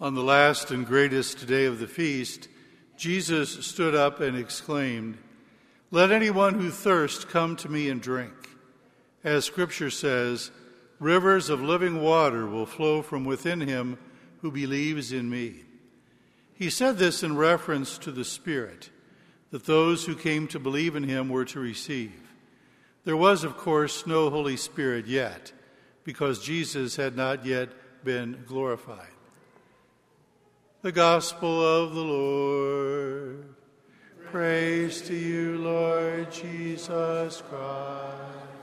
On the last and greatest day of the feast, Jesus stood up and exclaimed, Let anyone who thirsts come to me and drink. As Scripture says, rivers of living water will flow from within him who believes in me. He said this in reference to the Spirit that those who came to believe in him were to receive. There was, of course, no Holy Spirit yet, because Jesus had not yet been glorified. The Gospel of the Lord. Praise to you, Lord Jesus Christ.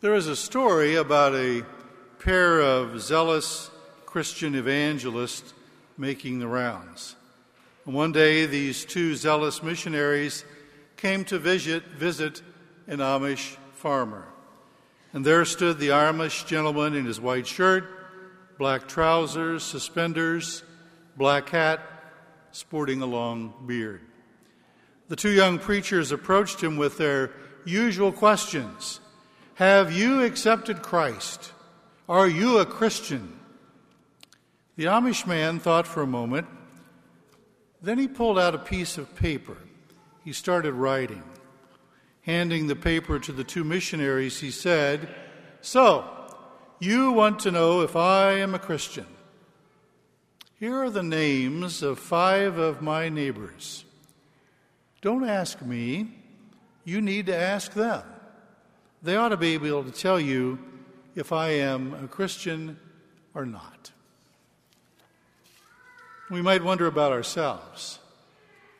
There is a story about a pair of zealous Christian evangelists making the rounds. One day, these two zealous missionaries came to visit, visit an Amish farmer. And there stood the Amish gentleman in his white shirt, black trousers, suspenders, black hat, sporting a long beard. The two young preachers approached him with their usual questions. Have you accepted Christ? Are you a Christian? The Amish man thought for a moment. Then he pulled out a piece of paper. He started writing. Handing the paper to the two missionaries, he said, So, you want to know if I am a Christian? Here are the names of five of my neighbors. Don't ask me, you need to ask them. They ought to be able to tell you if I am a Christian or not. We might wonder about ourselves.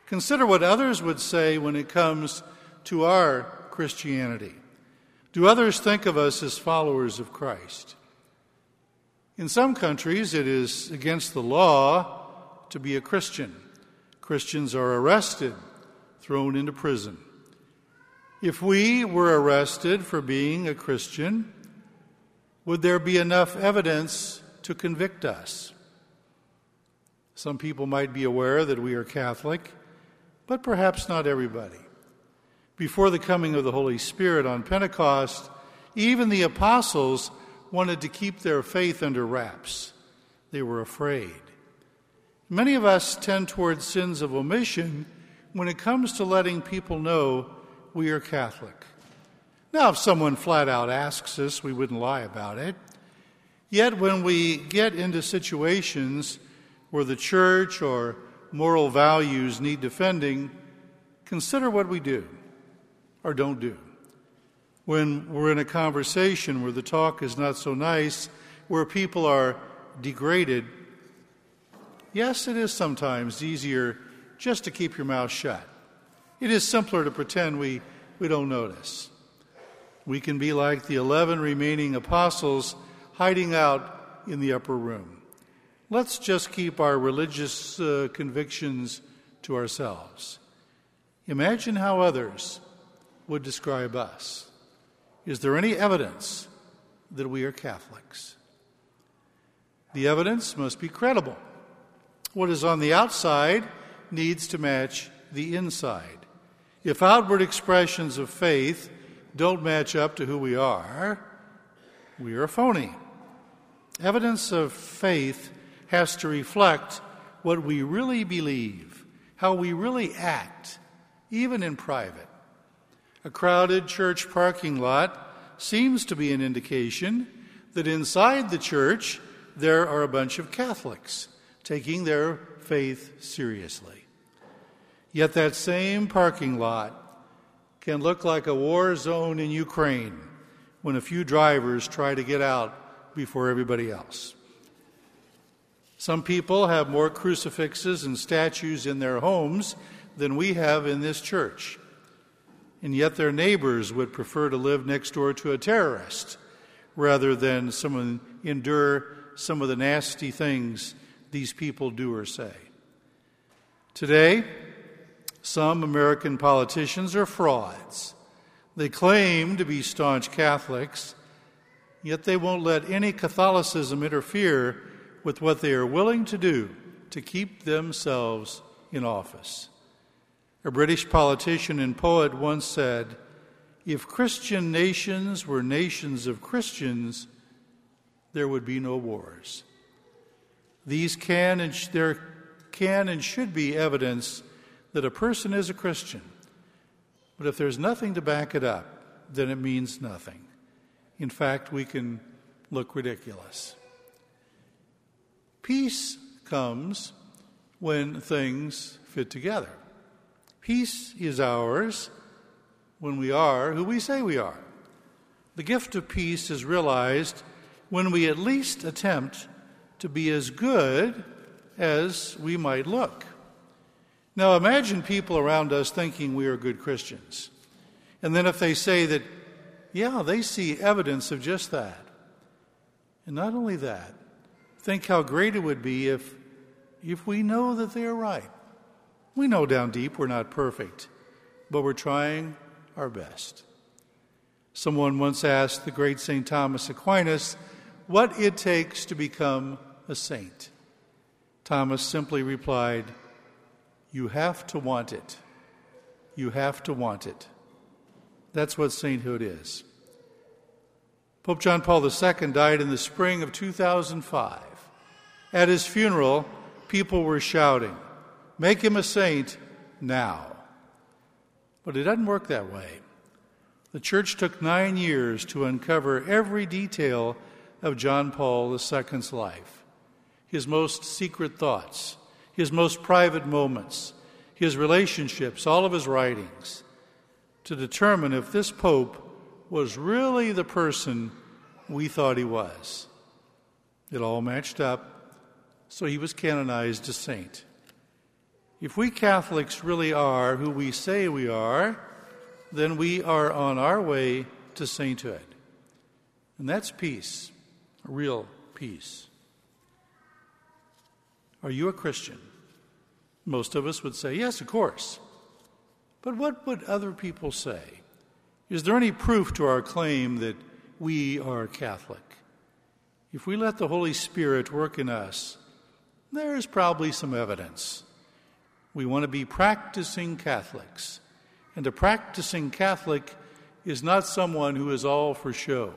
Consider what others would say when it comes to our Christianity. Do others think of us as followers of Christ? In some countries, it is against the law to be a Christian. Christians are arrested, thrown into prison. If we were arrested for being a Christian, would there be enough evidence to convict us? Some people might be aware that we are Catholic, but perhaps not everybody. Before the coming of the Holy Spirit on Pentecost, even the apostles wanted to keep their faith under wraps. They were afraid. Many of us tend towards sins of omission when it comes to letting people know we are Catholic. Now, if someone flat out asks us, we wouldn't lie about it. Yet, when we get into situations where the church or moral values need defending, consider what we do or don't do. When we're in a conversation where the talk is not so nice, where people are degraded, yes, it is sometimes easier just to keep your mouth shut. It is simpler to pretend we, we don't notice. We can be like the 11 remaining apostles hiding out in the upper room. Let's just keep our religious uh, convictions to ourselves. Imagine how others would describe us. Is there any evidence that we are Catholics? The evidence must be credible. What is on the outside needs to match the inside. If outward expressions of faith don't match up to who we are, we are phony. Evidence of faith has to reflect what we really believe, how we really act, even in private. A crowded church parking lot seems to be an indication that inside the church there are a bunch of Catholics taking their faith seriously. Yet that same parking lot can look like a war zone in Ukraine when a few drivers try to get out before everybody else. Some people have more crucifixes and statues in their homes than we have in this church. And yet their neighbors would prefer to live next door to a terrorist rather than someone endure some of the nasty things these people do or say. Today, some American politicians are frauds. They claim to be staunch Catholics, yet they won't let any Catholicism interfere with what they are willing to do to keep themselves in office. A British politician and poet once said, If Christian nations were nations of Christians, there would be no wars. These can and sh- there can and should be evidence that a person is a Christian. But if there's nothing to back it up, then it means nothing. In fact, we can look ridiculous. Peace comes when things fit together. Peace is ours when we are who we say we are. The gift of peace is realized when we at least attempt to be as good as we might look. Now imagine people around us thinking we are good Christians. And then if they say that, yeah, they see evidence of just that. And not only that, think how great it would be if, if we know that they are right. We know down deep we're not perfect, but we're trying our best. Someone once asked the great St. Thomas Aquinas what it takes to become a saint. Thomas simply replied, You have to want it. You have to want it. That's what sainthood is. Pope John Paul II died in the spring of 2005. At his funeral, people were shouting, Make him a saint now. But it doesn't work that way. The church took nine years to uncover every detail of John Paul II's life his most secret thoughts, his most private moments, his relationships, all of his writings, to determine if this Pope was really the person we thought he was. It all matched up, so he was canonized a saint. If we Catholics really are who we say we are, then we are on our way to sainthood. And that's peace, real peace. Are you a Christian? Most of us would say, yes, of course. But what would other people say? Is there any proof to our claim that we are Catholic? If we let the Holy Spirit work in us, there is probably some evidence. We want to be practicing Catholics. And a practicing Catholic is not someone who is all for show,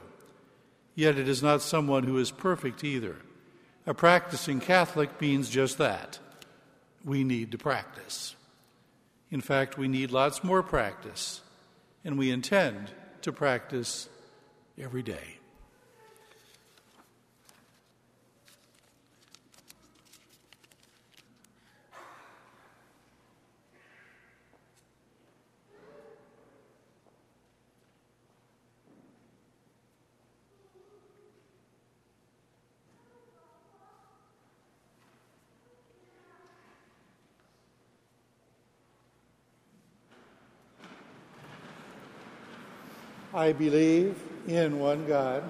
yet it is not someone who is perfect either. A practicing Catholic means just that. We need to practice. In fact, we need lots more practice, and we intend to practice every day. I believe in one God,